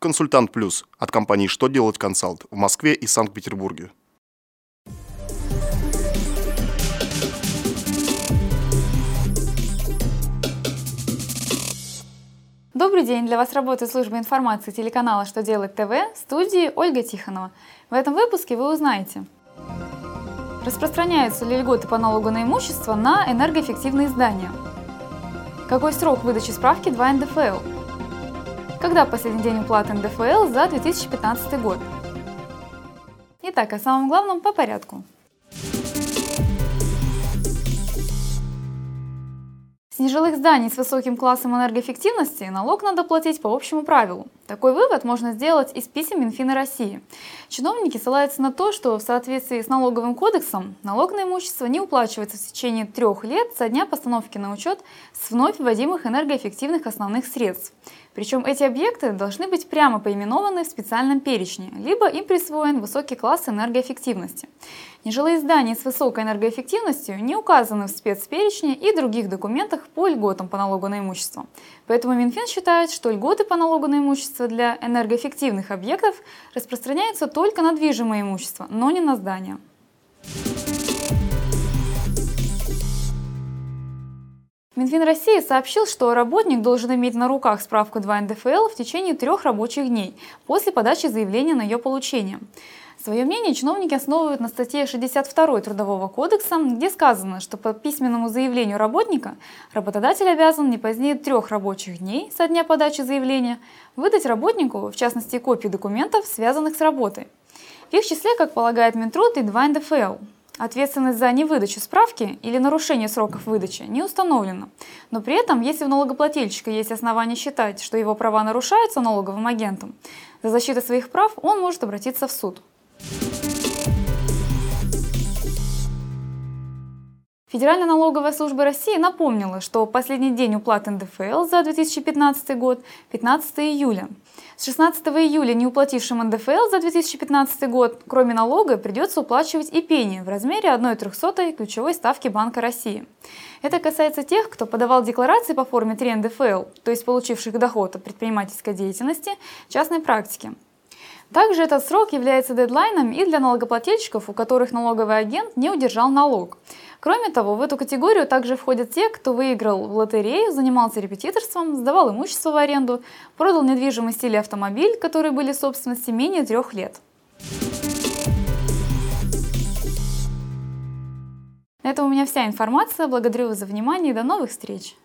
Консультант Плюс от компании «Что делать консалт» в Москве и Санкт-Петербурге. Добрый день! Для вас работает служба информации телеканала «Что делать ТВ» в студии Ольга Тихонова. В этом выпуске вы узнаете, распространяются ли льготы по налогу на имущество на энергоэффективные здания, какой срок выдачи справки 2 НДФЛ, когда последний день уплаты НДФЛ за 2015 год. Итак, о самом главном по порядку. С нежилых зданий с высоким классом энергоэффективности налог надо платить по общему правилу. Такой вывод можно сделать из писем Минфина России. Чиновники ссылаются на то, что в соответствии с налоговым кодексом налог на имущество не уплачивается в течение трех лет со дня постановки на учет с вновь вводимых энергоэффективных основных средств. Причем эти объекты должны быть прямо поименованы в специальном перечне, либо им присвоен высокий класс энергоэффективности. Нежилые здания с высокой энергоэффективностью не указаны в спецперечне и других документах по льготам по налогу на имущество. Поэтому Минфин считает, что льготы по налогу на имущество для энергоэффективных объектов распространяются только на движимое имущество, но не на здания. Минфин России сообщил, что работник должен иметь на руках справку 2 НДФЛ в течение трех рабочих дней после подачи заявления на ее получение. Свое мнение чиновники основывают на статье 62 Трудового кодекса, где сказано, что по письменному заявлению работника работодатель обязан не позднее трех рабочих дней со дня подачи заявления выдать работнику, в частности, копии документов, связанных с работой. В их числе, как полагает Минтруд, и 2 НДФЛ. Ответственность за невыдачу справки или нарушение сроков выдачи не установлена. Но при этом, если у налогоплательщика есть основания считать, что его права нарушаются налоговым агентом, за защитой своих прав он может обратиться в суд. Федеральная налоговая служба России напомнила, что последний день уплаты НДФЛ за 2015 год – 15 июля. С 16 июля не уплатившим НДФЛ за 2015 год, кроме налога, придется уплачивать и пени в размере 1,03 ключевой ставки Банка России. Это касается тех, кто подавал декларации по форме 3 НДФЛ, то есть получивших доход от предпринимательской деятельности, частной практики. Также этот срок является дедлайном и для налогоплательщиков, у которых налоговый агент не удержал налог. Кроме того, в эту категорию также входят те, кто выиграл в лотерею, занимался репетиторством, сдавал имущество в аренду, продал недвижимость или автомобиль, которые были в собственности менее трех лет. Это у меня вся информация. Благодарю вас за внимание и до новых встреч!